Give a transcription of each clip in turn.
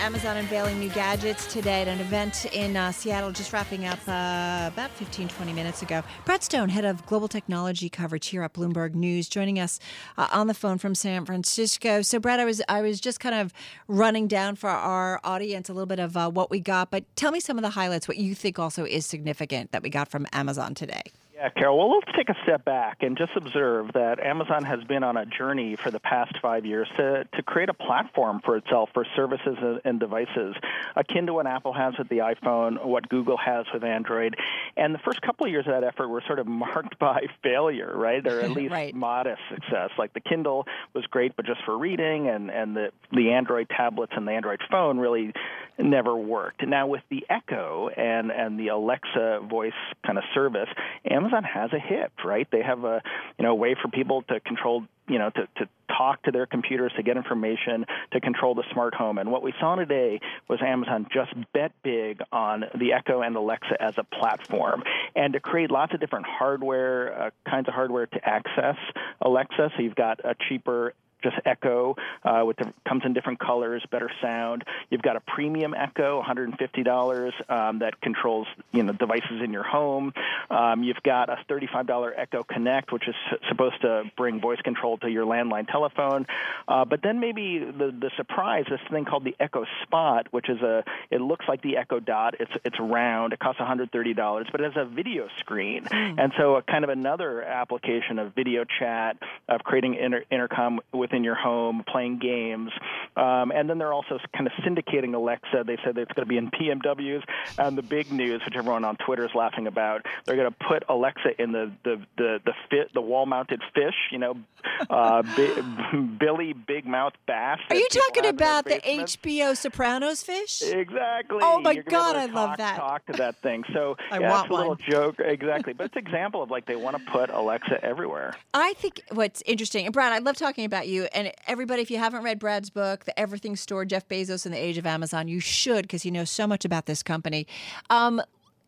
Amazon unveiling new gadgets today at an event in uh, Seattle, just wrapping up uh, about 15, 20 minutes ago. Brad Stone, head of global technology coverage here at Bloomberg News, joining us uh, on the phone from San Francisco. So, Brad, I was I was just kind of running down for our audience a little bit of uh, what we got, but tell me some of the highlights, what you think also is significant that we got from Amazon today. Yeah, Carol. Well, let's take a step back and just observe that Amazon has been on a journey for the past five years to, to create a platform for itself for services and devices, akin to what Apple has with the iPhone, what Google has with Android. And the first couple of years of that effort were sort of marked by failure, right? Or at least right. modest success. Like the Kindle was great, but just for reading, and, and the, the Android tablets and the Android phone really never worked. Now, with the Echo and, and the Alexa voice kind of service, Amazon Amazon has a hip, right? They have a you know way for people to control you know to, to talk to their computers to get information to control the smart home and what we saw today was amazon just bet big on the echo and alexa as a platform and to create lots of different hardware uh, kinds of hardware to access alexa so you've got a cheaper just Echo, uh, with the, comes in different colors, better sound. You've got a premium Echo, $150 um, that controls you know devices in your home. Um, you've got a $35 Echo Connect, which is supposed to bring voice control to your landline telephone. Uh, but then maybe the the surprise, this thing called the Echo Spot, which is a it looks like the Echo Dot. It's it's round. It costs $130, but it has a video screen, mm. and so a kind of another application of video chat, of creating inter- intercom with within your home, playing games. Um, and then they're also kind of syndicating Alexa. They said that it's going to be in BMWs. And the big news, which everyone on Twitter is laughing about, they're going to put Alexa in the the the the, fit, the wall-mounted fish. You know, uh, Billy Big Mouth Bass. Are you talking about the HBO Sopranos fish? Exactly. Oh my God, I talk, love that. Talk to that thing. So I yeah, want that's a little joke. Exactly, but it's an example of like they want to put Alexa everywhere. I think what's interesting, and Brad, I love talking about you and everybody, if you haven't read Brad's book, The Everything Store, Jeff Bezos and the Age of Amazon, you should because he knows so much about this company. Um,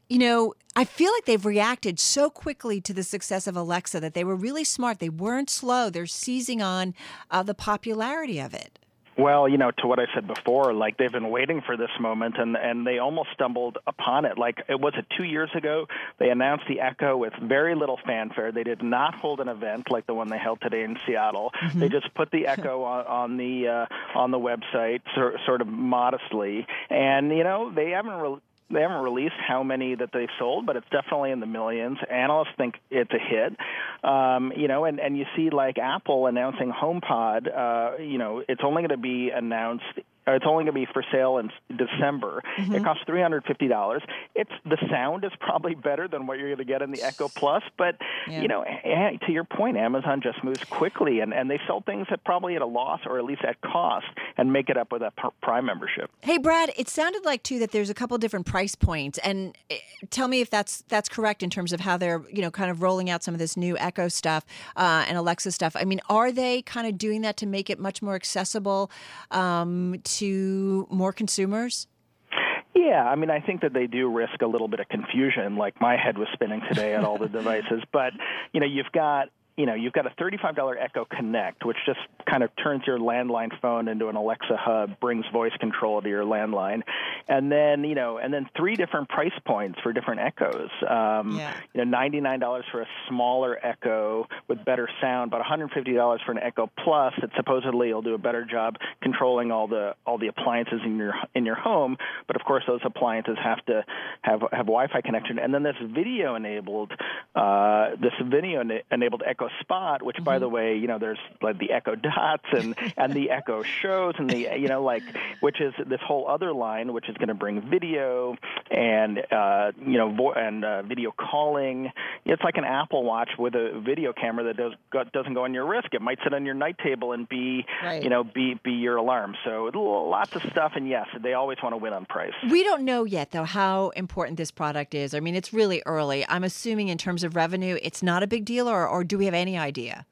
you know, I feel like they've reacted so quickly to the success of Alexa that they were really smart. They weren't slow. They're seizing on uh, the popularity of it. Well, you know, to what I said before, like they've been waiting for this moment, and and they almost stumbled upon it. Like it was it two years ago they announced the Echo with very little fanfare. They did not hold an event like the one they held today in Seattle. Mm-hmm. They just put the Echo on, on the uh, on the website, sort, sort of modestly, and you know they haven't. Re- they haven't released how many that they've sold, but it's definitely in the millions. Analysts think it's a hit. Um, you know, and, and you see like Apple announcing HomePod, uh, you know, it's only going to be announced it's only going to be for sale in December. Mm-hmm. It costs three hundred fifty dollars. It's the sound is probably better than what you're going to get in the Echo Plus, but yeah. you know, to your point, Amazon just moves quickly, and and they sell things at probably at a loss or at least at cost, and make it up with a Prime membership. Hey, Brad, it sounded like too that there's a couple different price points, and eh, tell me if that's that's correct in terms of how they're you know kind of rolling out some of this new Echo stuff uh, and Alexa stuff. I mean, are they kind of doing that to make it much more accessible? Um, to more consumers? Yeah, I mean, I think that they do risk a little bit of confusion. Like my head was spinning today at all the devices, but you know, you've got you know, you've got a $35 Echo Connect, which just kind of turns your landline phone into an Alexa hub, brings voice control to your landline, and then you know, and then three different price points for different Echoes. Um, yeah. You know, $99 for a smaller Echo with better sound, but $150 for an Echo Plus that supposedly will do a better job controlling all the all the appliances in your in your home. But of course, those appliances have to have have Wi-Fi connection, and then this video enabled uh, this video enabled Echo Echo Spot, which, mm-hmm. by the way, you know, there's like the Echo Dots and and the Echo Shows and the you know like which is this whole other line which is going to bring video and uh, you know vo- and uh, video calling. It's like an Apple Watch with a video camera that does doesn't go on your wrist. It might sit on your night table and be right. you know be be your alarm. So lots of stuff. And yes, they always want to win on price. We don't know yet though how important this product is. I mean, it's really early. I'm assuming in terms of revenue, it's not a big deal, or or do we have any idea?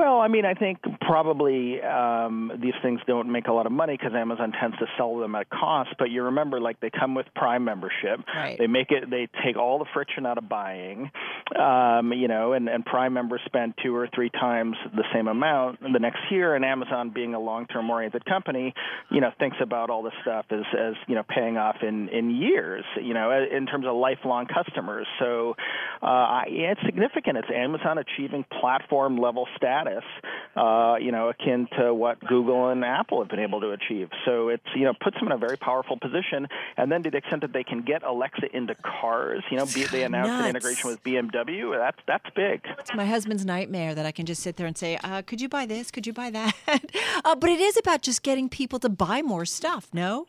Well, I mean, I think probably um, these things don't make a lot of money because Amazon tends to sell them at cost. But you remember, like they come with Prime membership. Right. They make it. They take all the friction out of buying. Um, you know, and, and Prime members spend two or three times the same amount the next year. And Amazon, being a long-term oriented company, you know, thinks about all this stuff as as you know paying off in in years. You know, in terms of lifelong customers. So uh, I, it's significant. It's Amazon achieving platform level status, uh, you know, akin to what Google and Apple have been able to achieve. So it's, you know, puts them in a very powerful position. And then to the extent that they can get Alexa into cars, you know, be, they announced Nuts. an integration with BMW. That's that's big. It's my husband's nightmare that I can just sit there and say, uh, "Could you buy this? Could you buy that?" uh, but it is about just getting people to buy more stuff. No.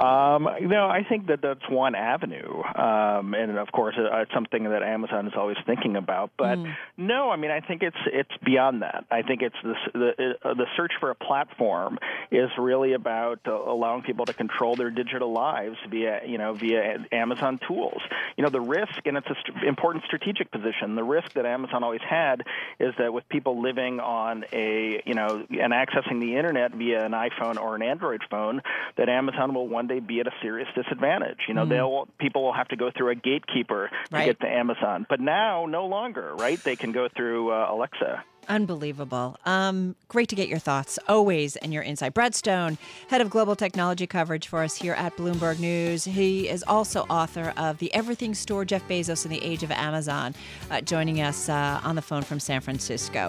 Um, you know, I think that that's one avenue, um, and of course, uh, it's something that Amazon is always thinking about. But Mm. no, I mean, I think it's it's beyond that. I think it's this, the uh, the search for a platform is really about uh, allowing people to control their digital lives via you know via Amazon tools. You know, the risk, and it's an st- important strategic position. The risk that Amazon always had is that with people living on a you know and accessing the internet via an iPhone or an Android phone, that Amazon will one day be at a serious disadvantage. You know, they'll people will have to go through a gatekeeper to Right. get to Amazon, but now no longer, right? They can go through uh, Alexa. Unbelievable. Um, great to get your thoughts always and your insight. Brad Stone, head of global technology coverage for us here at Bloomberg News. He is also author of The Everything Store Jeff Bezos in the Age of Amazon, uh, joining us uh, on the phone from San Francisco.